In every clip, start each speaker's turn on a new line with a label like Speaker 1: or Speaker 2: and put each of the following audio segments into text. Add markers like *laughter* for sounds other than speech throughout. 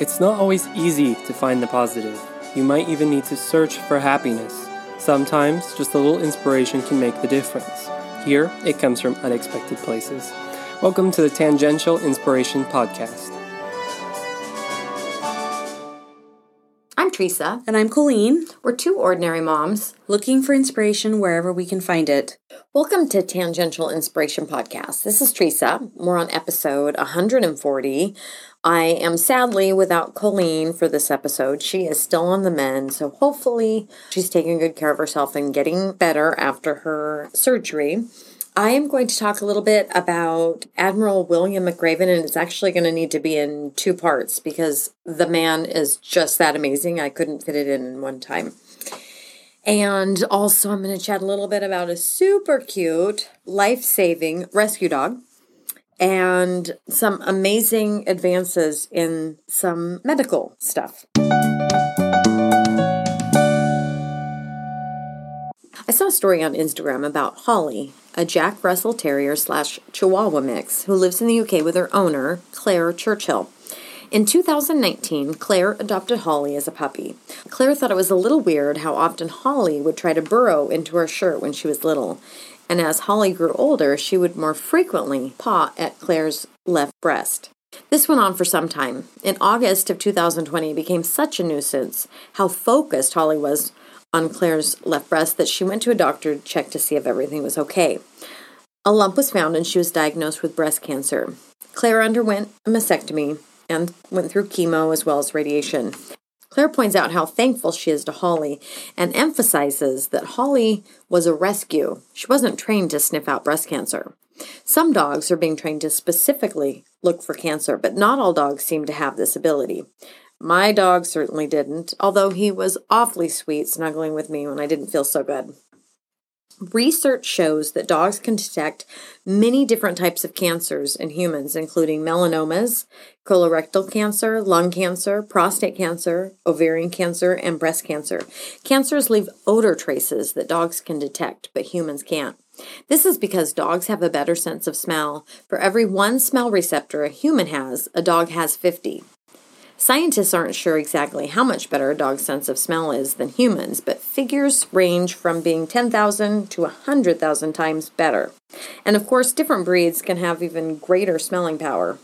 Speaker 1: It's not always easy to find the positive. You might even need to search for happiness. Sometimes just a little inspiration can make the difference. Here, it comes from unexpected places. Welcome to the Tangential Inspiration Podcast.
Speaker 2: Teresa.
Speaker 3: And I'm Colleen,
Speaker 2: We're two ordinary moms.
Speaker 3: looking for inspiration wherever we can find it.
Speaker 2: Welcome to Tangential Inspiration Podcast. This is Teresa. We're on episode 140. I am sadly without Colleen for this episode. She is still on the mend, so hopefully she's taking good care of herself and getting better after her surgery. I am going to talk a little bit about Admiral William McRaven, and it's actually going to need to be in two parts because the man is just that amazing. I couldn't fit it in in one time. And also, I'm going to chat a little bit about a super cute, life saving rescue dog and some amazing advances in some medical stuff. Saw a story on Instagram about Holly, a Jack Russell Terrier slash Chihuahua mix who lives in the UK with her owner, Claire Churchill. In 2019, Claire adopted Holly as a puppy. Claire thought it was a little weird how often Holly would try to burrow into her shirt when she was little. And as Holly grew older, she would more frequently paw at Claire's left breast. This went on for some time. In August of 2020, it became such a nuisance how focused Holly was on Claire's left breast that she went to a doctor to check to see if everything was okay. A lump was found and she was diagnosed with breast cancer. Claire underwent a mastectomy and went through chemo as well as radiation. Claire points out how thankful she is to Holly and emphasizes that Holly was a rescue. She wasn't trained to sniff out breast cancer. Some dogs are being trained to specifically look for cancer, but not all dogs seem to have this ability. My dog certainly didn't, although he was awfully sweet snuggling with me when I didn't feel so good. Research shows that dogs can detect many different types of cancers in humans, including melanomas, colorectal cancer, lung cancer, prostate cancer, ovarian cancer, and breast cancer. Cancers leave odor traces that dogs can detect, but humans can't. This is because dogs have a better sense of smell. For every one smell receptor a human has, a dog has 50. Scientists aren't sure exactly how much better a dog's sense of smell is than humans, but figures range from being 10,000 to 100,000 times better. And of course, different breeds can have even greater smelling power.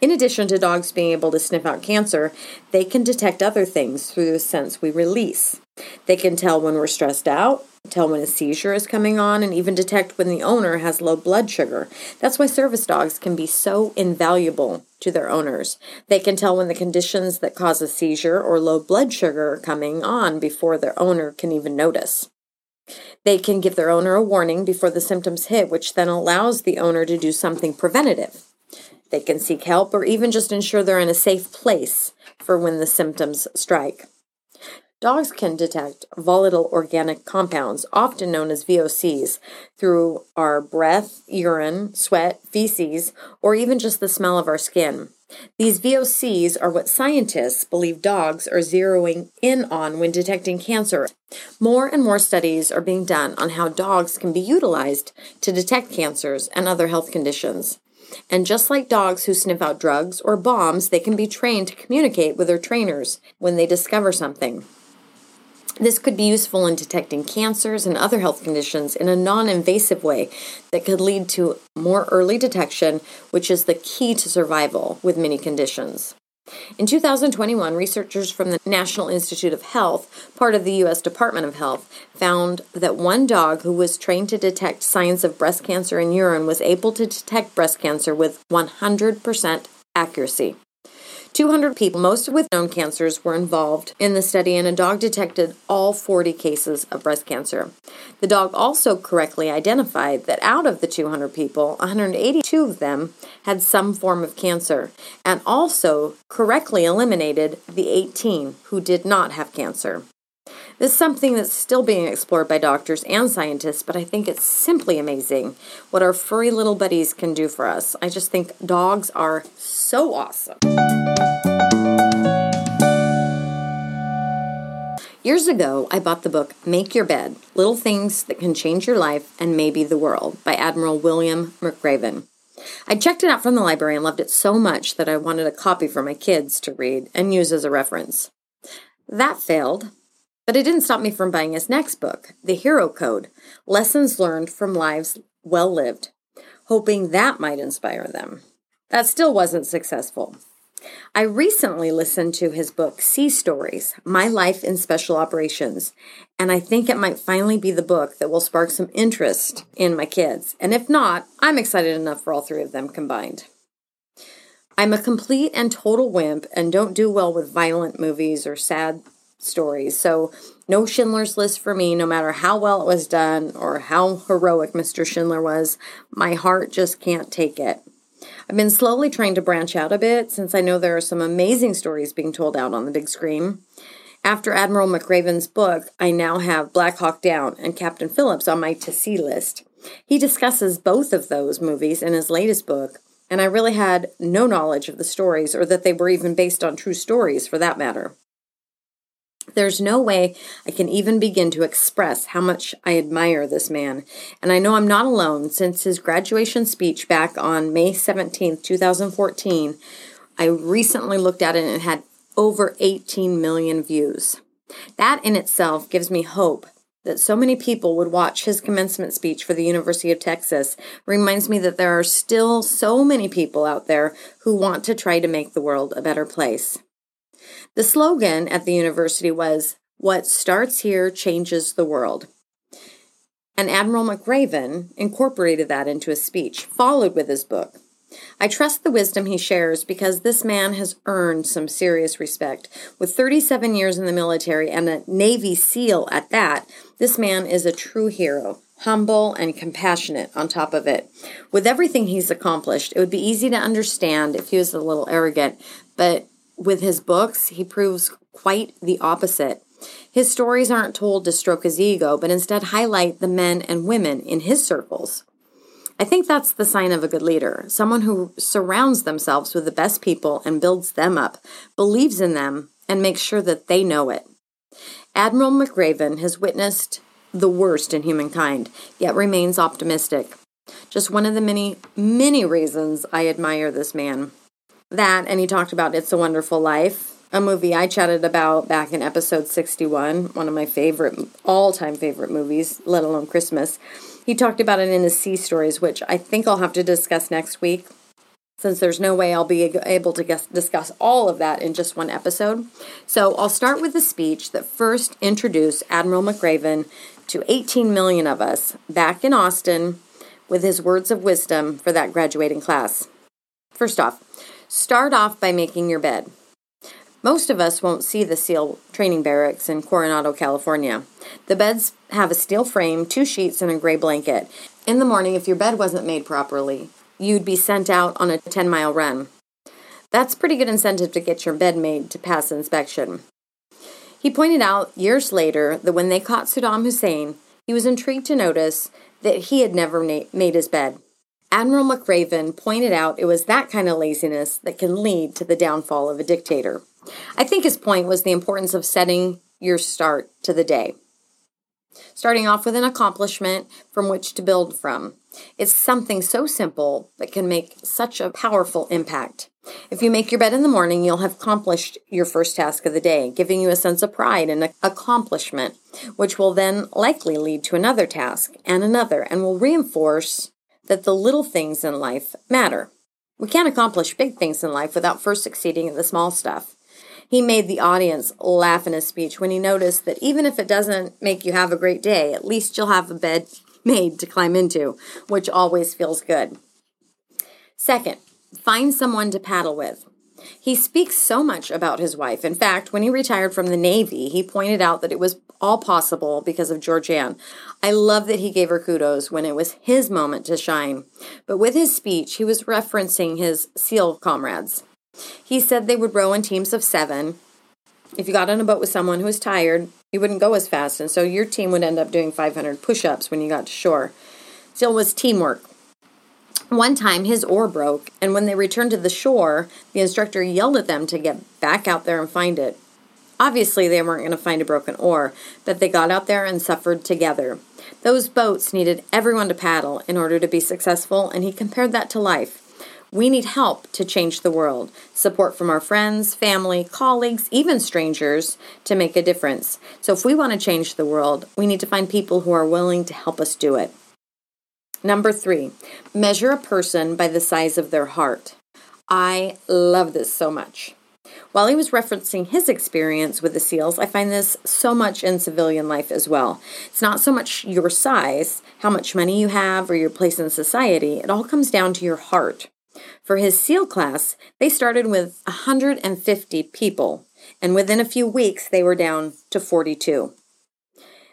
Speaker 2: In addition to dogs being able to sniff out cancer, they can detect other things through the scents we release. They can tell when we're stressed out, tell when a seizure is coming on, and even detect when the owner has low blood sugar. That's why service dogs can be so invaluable to their owners. They can tell when the conditions that cause a seizure or low blood sugar are coming on before their owner can even notice. They can give their owner a warning before the symptoms hit, which then allows the owner to do something preventative. They can seek help or even just ensure they're in a safe place for when the symptoms strike. Dogs can detect volatile organic compounds, often known as VOCs, through our breath, urine, sweat, feces, or even just the smell of our skin. These VOCs are what scientists believe dogs are zeroing in on when detecting cancer. More and more studies are being done on how dogs can be utilized to detect cancers and other health conditions. And just like dogs who sniff out drugs or bombs, they can be trained to communicate with their trainers when they discover something. This could be useful in detecting cancers and other health conditions in a non invasive way that could lead to more early detection, which is the key to survival with many conditions. In 2021, researchers from the National Institute of Health, part of the U.S. Department of Health, found that one dog who was trained to detect signs of breast cancer in urine was able to detect breast cancer with 100% accuracy. 200 people, most with known cancers, were involved in the study, and a dog detected all 40 cases of breast cancer. The dog also correctly identified that out of the 200 people, 182 of them had some form of cancer, and also correctly eliminated the 18 who did not have cancer. This is something that's still being explored by doctors and scientists, but I think it's simply amazing what our furry little buddies can do for us. I just think dogs are so awesome. Years ago, I bought the book Make Your Bed Little Things That Can Change Your Life and Maybe the World by Admiral William McRaven. I checked it out from the library and loved it so much that I wanted a copy for my kids to read and use as a reference. That failed, but it didn't stop me from buying his next book, The Hero Code Lessons Learned from Lives Well Lived, hoping that might inspire them. That still wasn't successful. I recently listened to his book, Sea Stories My Life in Special Operations, and I think it might finally be the book that will spark some interest in my kids. And if not, I'm excited enough for all three of them combined. I'm a complete and total wimp and don't do well with violent movies or sad stories, so no Schindler's List for me, no matter how well it was done or how heroic Mr. Schindler was. My heart just can't take it. I've been slowly trying to branch out a bit since I know there are some amazing stories being told out on the big screen. After Admiral McRaven's book, I now have Black Hawk Down and Captain Phillips on my to see list. He discusses both of those movies in his latest book, and I really had no knowledge of the stories or that they were even based on true stories for that matter. There's no way I can even begin to express how much I admire this man, and I know I'm not alone since his graduation speech back on May 17, 2014. I recently looked at it and it had over 18 million views. That in itself gives me hope that so many people would watch his commencement speech for the University of Texas reminds me that there are still so many people out there who want to try to make the world a better place. The slogan at the university was, What starts here changes the world. And Admiral McRaven incorporated that into his speech, followed with his book. I trust the wisdom he shares because this man has earned some serious respect. With 37 years in the military and a Navy SEAL at that, this man is a true hero, humble and compassionate on top of it. With everything he's accomplished, it would be easy to understand if he was a little arrogant, but with his books, he proves quite the opposite. His stories aren't told to stroke his ego, but instead highlight the men and women in his circles. I think that's the sign of a good leader someone who surrounds themselves with the best people and builds them up, believes in them, and makes sure that they know it. Admiral McRaven has witnessed the worst in humankind, yet remains optimistic. Just one of the many, many reasons I admire this man. That, and he talked about It's a Wonderful Life, a movie I chatted about back in episode 61, one of my favorite, all time favorite movies, let alone Christmas. He talked about it in his Sea Stories, which I think I'll have to discuss next week, since there's no way I'll be able to guess, discuss all of that in just one episode. So I'll start with the speech that first introduced Admiral McRaven to 18 million of us back in Austin with his words of wisdom for that graduating class. First off, Start off by making your bed. Most of us won't see the SEAL training barracks in Coronado, California. The beds have a steel frame, two sheets, and a gray blanket. In the morning, if your bed wasn't made properly, you'd be sent out on a 10 mile run. That's pretty good incentive to get your bed made to pass inspection. He pointed out years later that when they caught Saddam Hussein, he was intrigued to notice that he had never made his bed. Admiral McRaven pointed out it was that kind of laziness that can lead to the downfall of a dictator. I think his point was the importance of setting your start to the day. Starting off with an accomplishment from which to build from. It's something so simple that can make such a powerful impact. If you make your bed in the morning, you'll have accomplished your first task of the day, giving you a sense of pride and accomplishment, which will then likely lead to another task and another and will reinforce that the little things in life matter. We can't accomplish big things in life without first succeeding in the small stuff. He made the audience laugh in his speech when he noticed that even if it doesn't make you have a great day, at least you'll have a bed *laughs* made to climb into, which always feels good. Second, find someone to paddle with. He speaks so much about his wife. In fact, when he retired from the Navy, he pointed out that it was all possible because of Georgeann. I love that he gave her kudos when it was his moment to shine. But with his speech, he was referencing his SEAL comrades. He said they would row in teams of seven. If you got on a boat with someone who was tired, you wouldn't go as fast, and so your team would end up doing 500 push ups when you got to shore. Still was teamwork. One time his oar broke, and when they returned to the shore, the instructor yelled at them to get back out there and find it. Obviously, they weren't going to find a broken oar, but they got out there and suffered together. Those boats needed everyone to paddle in order to be successful, and he compared that to life. We need help to change the world, support from our friends, family, colleagues, even strangers to make a difference. So, if we want to change the world, we need to find people who are willing to help us do it. Number three, measure a person by the size of their heart. I love this so much. While he was referencing his experience with the SEALs, I find this so much in civilian life as well. It's not so much your size, how much money you have, or your place in society, it all comes down to your heart. For his SEAL class, they started with 150 people, and within a few weeks, they were down to 42.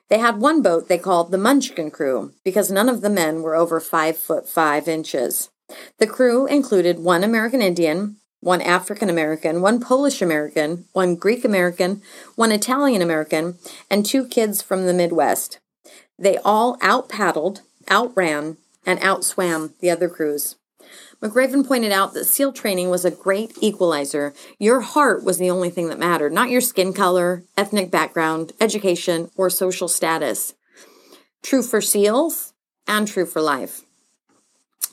Speaker 2: They had one boat they called the Munchkin Crew because none of the men were over five foot five inches. The crew included one American Indian, one African American, one Polish American, one Greek American, one Italian American, and two kids from the Midwest. They all out paddled, outran, and outswam the other crews. McRaven pointed out that SEAL training was a great equalizer. Your heart was the only thing that mattered, not your skin color, ethnic background, education, or social status. True for SEALs and true for life.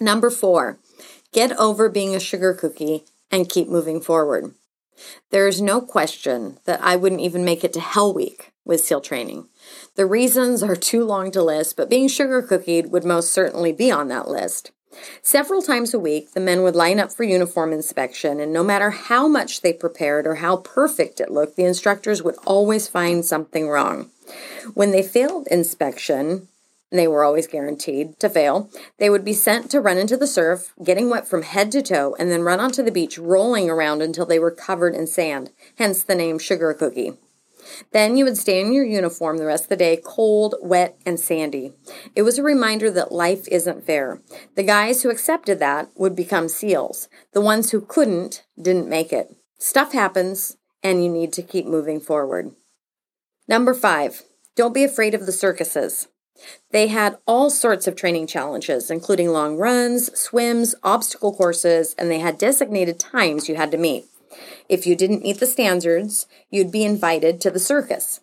Speaker 2: Number four, get over being a sugar cookie and keep moving forward. There is no question that I wouldn't even make it to Hell Week with SEAL training. The reasons are too long to list, but being sugar cookied would most certainly be on that list. Several times a week, the men would line up for uniform inspection, and no matter how much they prepared or how perfect it looked, the instructors would always find something wrong. When they failed inspection, they were always guaranteed to fail, they would be sent to run into the surf, getting wet from head to toe, and then run onto the beach, rolling around until they were covered in sand, hence the name Sugar Cookie. Then you would stay in your uniform the rest of the day, cold, wet, and sandy. It was a reminder that life isn't fair. The guys who accepted that would become SEALs. The ones who couldn't didn't make it. Stuff happens, and you need to keep moving forward. Number five, don't be afraid of the circuses. They had all sorts of training challenges, including long runs, swims, obstacle courses, and they had designated times you had to meet. If you didn't meet the standards, you'd be invited to the circus.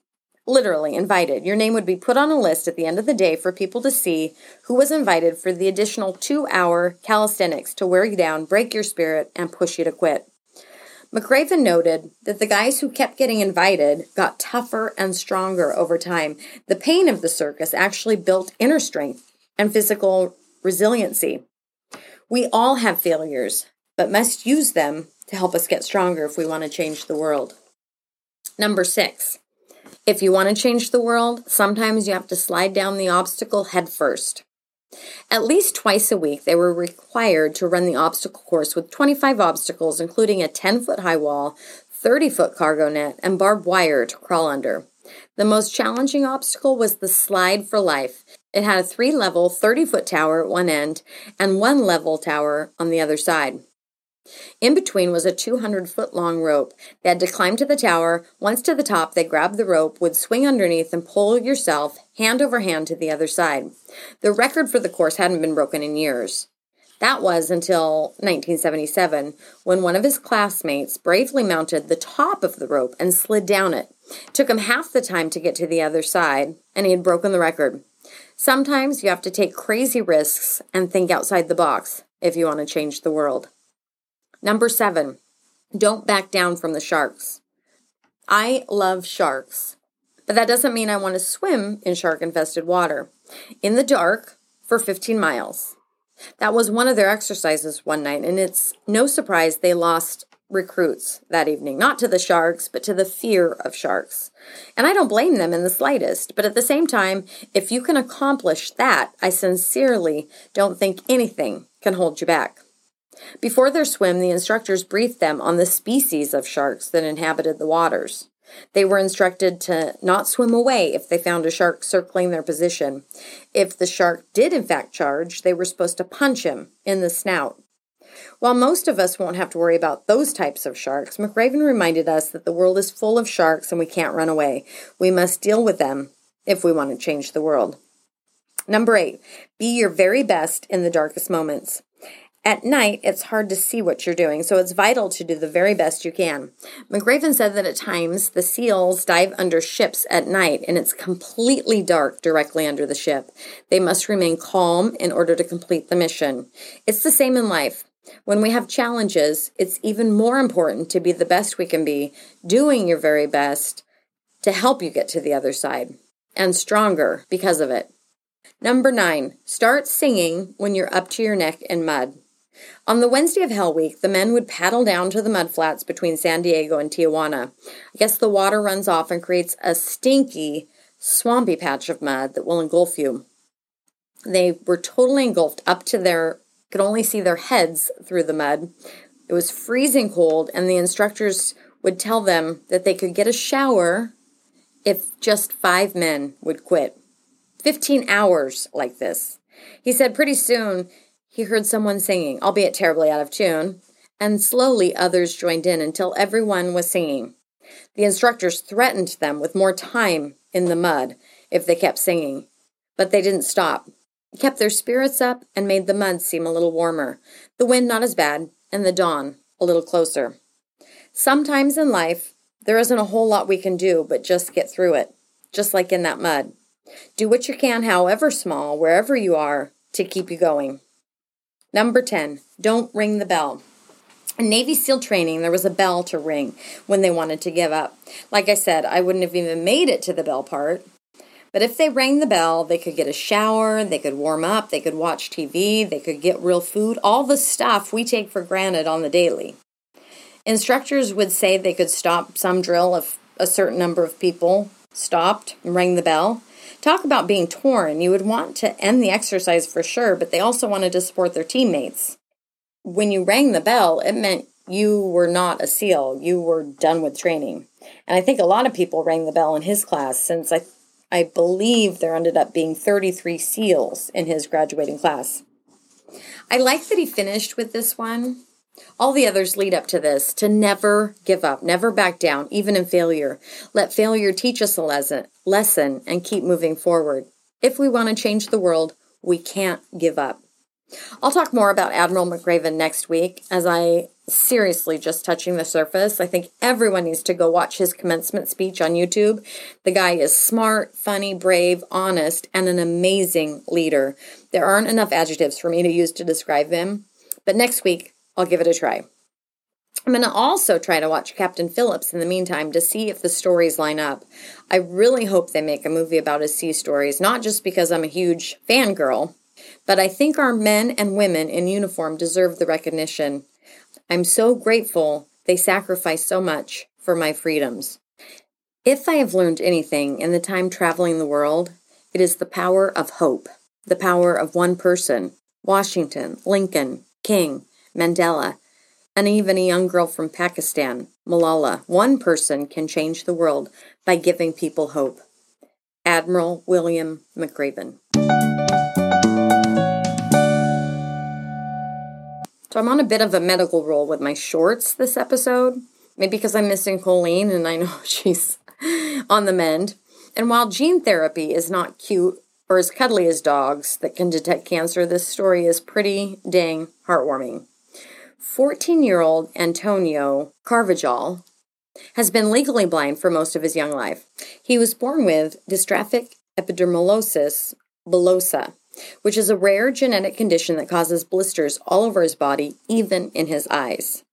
Speaker 2: Literally invited. Your name would be put on a list at the end of the day for people to see who was invited for the additional two hour calisthenics to wear you down, break your spirit, and push you to quit. McRaven noted that the guys who kept getting invited got tougher and stronger over time. The pain of the circus actually built inner strength and physical resiliency. We all have failures, but must use them to help us get stronger if we want to change the world. Number six, if you want to change the world, sometimes you have to slide down the obstacle head first. At least twice a week, they were required to run the obstacle course with 25 obstacles, including a 10 foot high wall, 30 foot cargo net, and barbed wire to crawl under. The most challenging obstacle was the slide for life. It had a three level, 30 foot tower at one end and one level tower on the other side. In between was a 200 foot long rope. They had to climb to the tower. Once to the top, they grabbed the rope, would swing underneath, and pull yourself hand over hand to the other side. The record for the course hadn't been broken in years. That was until 1977, when one of his classmates bravely mounted the top of the rope and slid down it. it. Took him half the time to get to the other side, and he had broken the record. Sometimes you have to take crazy risks and think outside the box if you want to change the world. Number seven, don't back down from the sharks. I love sharks, but that doesn't mean I want to swim in shark infested water. In the dark for 15 miles. That was one of their exercises one night, and it's no surprise they lost recruits that evening, not to the sharks, but to the fear of sharks. And I don't blame them in the slightest, but at the same time, if you can accomplish that, I sincerely don't think anything can hold you back. Before their swim, the instructors briefed them on the species of sharks that inhabited the waters. They were instructed to not swim away if they found a shark circling their position. If the shark did in fact charge, they were supposed to punch him in the snout. While most of us won't have to worry about those types of sharks, McRaven reminded us that the world is full of sharks and we can't run away. We must deal with them if we want to change the world. Number eight, be your very best in the darkest moments. At night, it's hard to see what you're doing, so it's vital to do the very best you can. McRaven said that at times the SEALs dive under ships at night and it's completely dark directly under the ship. They must remain calm in order to complete the mission. It's the same in life. When we have challenges, it's even more important to be the best we can be, doing your very best to help you get to the other side, and stronger because of it. Number nine, start singing when you're up to your neck in mud. On the Wednesday of Hell Week, the men would paddle down to the mudflats between San Diego and Tijuana. I guess the water runs off and creates a stinky, swampy patch of mud that will engulf you. They were totally engulfed up to their, could only see their heads through the mud. It was freezing cold, and the instructors would tell them that they could get a shower if just five men would quit. 15 hours like this. He said pretty soon he heard someone singing, albeit terribly out of tune, and slowly others joined in until everyone was singing. The instructors threatened them with more time in the mud if they kept singing, but they didn't stop. It kept their spirits up and made the mud seem a little warmer, the wind not as bad, and the dawn a little closer. Sometimes in life, there isn't a whole lot we can do but just get through it, just like in that mud. Do what you can, however small, wherever you are, to keep you going. Number 10, don't ring the bell. In Navy SEAL training, there was a bell to ring when they wanted to give up. Like I said, I wouldn't have even made it to the bell part. But if they rang the bell, they could get a shower, they could warm up, they could watch TV, they could get real food, all the stuff we take for granted on the daily. Instructors would say they could stop some drill if a certain number of people stopped and rang the bell. Talk about being torn. You would want to end the exercise for sure, but they also wanted to support their teammates. When you rang the bell, it meant you were not a SEAL. You were done with training. And I think a lot of people rang the bell in his class since I I believe there ended up being 33 SEALs in his graduating class. I like that he finished with this one all the others lead up to this to never give up, never back down, even in failure. Let failure teach us a lesson, lesson and keep moving forward. If we want to change the world, we can't give up. I'll talk more about Admiral McRaven next week as I seriously just touching the surface. I think everyone needs to go watch his commencement speech on YouTube. The guy is smart, funny, brave, honest, and an amazing leader. There aren't enough adjectives for me to use to describe him. But next week, I'll give it a try. I'm going to also try to watch Captain Phillips in the meantime to see if the stories line up. I really hope they make a movie about his sea stories, not just because I'm a huge fangirl, but I think our men and women in uniform deserve the recognition. I'm so grateful they sacrificed so much for my freedoms. If I have learned anything in the time traveling the world, it is the power of hope, the power of one person Washington, Lincoln, King, Mandela, and even a young girl from Pakistan, Malala. One person can change the world by giving people hope. Admiral William McRaven. So I'm on a bit of a medical roll with my shorts this episode. Maybe because I'm missing Colleen and I know *laughs* she's on the mend. And while gene therapy is not cute or as cuddly as dogs that can detect cancer, this story is pretty dang heartwarming. 14 year old Antonio Carvajal has been legally blind for most of his young life. He was born with dystrophic epidermolysis bullosa, which is a rare genetic condition that causes blisters all over his body, even in his eyes.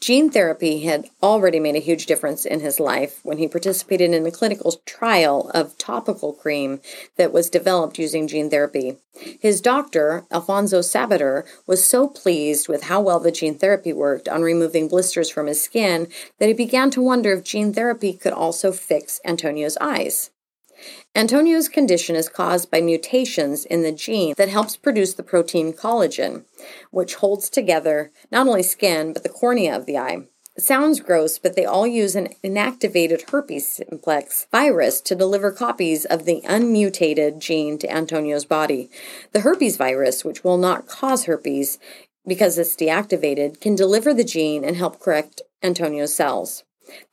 Speaker 2: Gene therapy had already made a huge difference in his life when he participated in a clinical trial of topical cream that was developed using gene therapy. His doctor, Alfonso Sabater, was so pleased with how well the gene therapy worked on removing blisters from his skin that he began to wonder if gene therapy could also fix Antonio's eyes. Antonio's condition is caused by mutations in the gene that helps produce the protein collagen, which holds together not only skin but the cornea of the eye. It sounds gross, but they all use an inactivated herpes simplex virus to deliver copies of the unmutated gene to Antonio's body. The herpes virus, which will not cause herpes because it's deactivated, can deliver the gene and help correct Antonio's cells.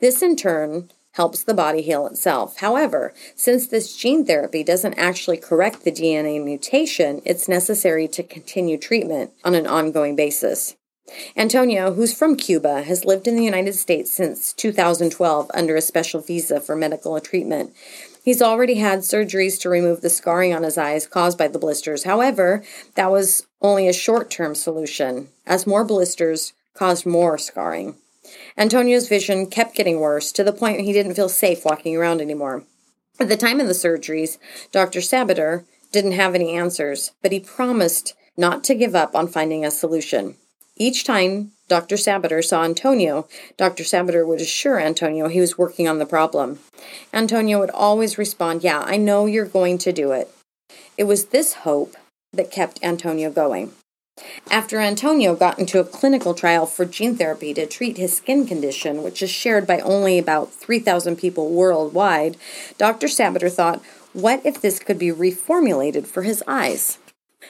Speaker 2: This in turn helps the body heal itself. However, since this gene therapy doesn't actually correct the DNA mutation, it's necessary to continue treatment on an ongoing basis. Antonio, who's from Cuba, has lived in the United States since 2012 under a special visa for medical treatment. He's already had surgeries to remove the scarring on his eyes caused by the blisters. However, that was only a short term solution, as more blisters caused more scarring. Antonio's vision kept getting worse to the point he didn't feel safe walking around anymore. At the time of the surgeries, Dr. Sabater didn't have any answers, but he promised not to give up on finding a solution. Each time Dr. Sabater saw Antonio, Dr. Sabater would assure Antonio he was working on the problem. Antonio would always respond, Yeah, I know you're going to do it. It was this hope that kept Antonio going. After Antonio got into a clinical trial for gene therapy to treat his skin condition, which is shared by only about 3,000 people worldwide, Dr. Sabater thought, what if this could be reformulated for his eyes?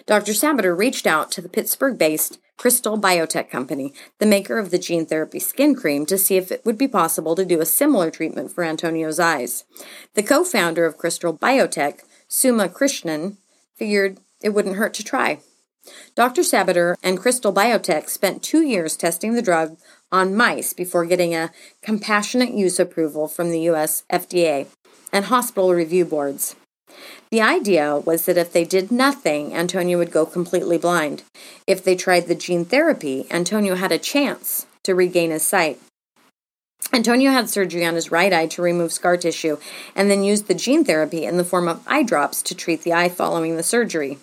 Speaker 2: Dr. Sabater reached out to the Pittsburgh based Krystal Biotech Company, the maker of the gene therapy skin cream, to see if it would be possible to do a similar treatment for Antonio's eyes. The co founder of Krystal Biotech, Suma Krishnan, figured it wouldn't hurt to try. Dr. Sabater and Krystal Biotech spent two years testing the drug on mice before getting a compassionate use approval from the U.S. FDA and hospital review boards. The idea was that if they did nothing, Antonio would go completely blind. If they tried the gene therapy, Antonio had a chance to regain his sight. Antonio had surgery on his right eye to remove scar tissue and then used the gene therapy in the form of eye drops to treat the eye following the surgery.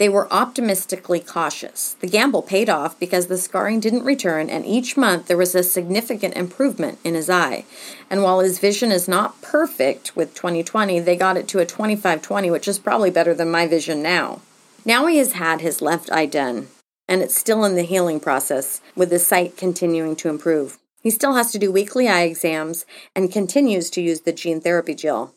Speaker 2: They were optimistically cautious. The gamble paid off because the scarring didn't return, and each month there was a significant improvement in his eye. And while his vision is not perfect with 2020, they got it to a 2520, which is probably better than my vision now. Now he has had his left eye done, and it's still in the healing process, with his sight continuing to improve. He still has to do weekly eye exams and continues to use the gene therapy gel.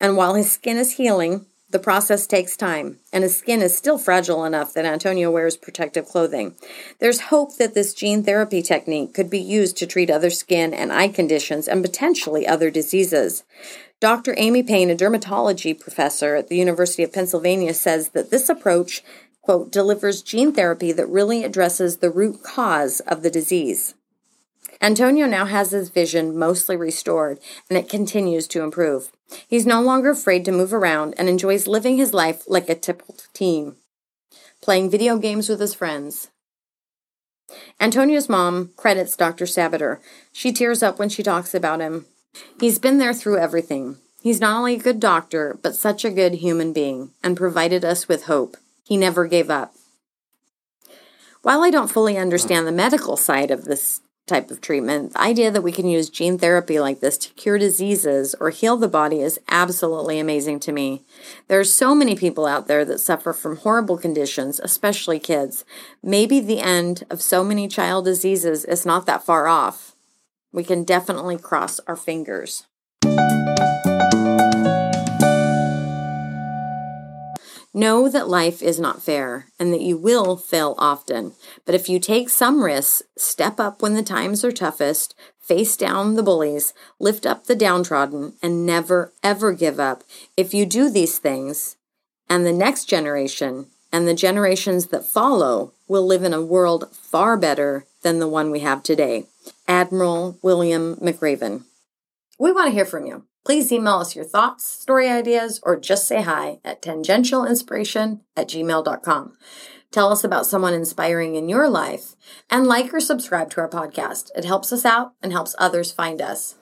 Speaker 2: And while his skin is healing, the process takes time, and his skin is still fragile enough that Antonio wears protective clothing. There's hope that this gene therapy technique could be used to treat other skin and eye conditions and potentially other diseases. Dr. Amy Payne, a dermatology professor at the University of Pennsylvania, says that this approach, quote, delivers gene therapy that really addresses the root cause of the disease. Antonio now has his vision mostly restored, and it continues to improve. He's no longer afraid to move around and enjoys living his life like a typical teen, playing video games with his friends. Antonio's mom credits Dr. Sabater. She tears up when she talks about him. He's been there through everything. He's not only a good doctor, but such a good human being and provided us with hope. He never gave up. While I don't fully understand the medical side of this type of treatment, the idea that we can use gene therapy like this to cure diseases or heal the body is absolutely amazing to me. There are so many people out there that suffer from horrible conditions, especially kids. Maybe the end of so many child diseases is not that far off. We can definitely cross our fingers. Know that life is not fair and that you will fail often. But if you take some risks, step up when the times are toughest, face down the bullies, lift up the downtrodden, and never, ever give up, if you do these things, and the next generation and the generations that follow will live in a world far better than the one we have today. Admiral William McRaven. We want to hear from you. Please email us your thoughts, story ideas, or just say hi at tangentialinspiration at gmail.com. Tell us about someone inspiring in your life and like or subscribe to our podcast. It helps us out and helps others find us.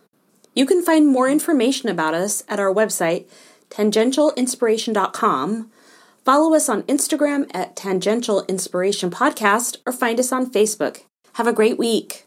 Speaker 3: You can find more information about us at our website, tangentialinspiration.com. Follow us on Instagram at Tangential Inspiration Podcast or find us on Facebook. Have a great week.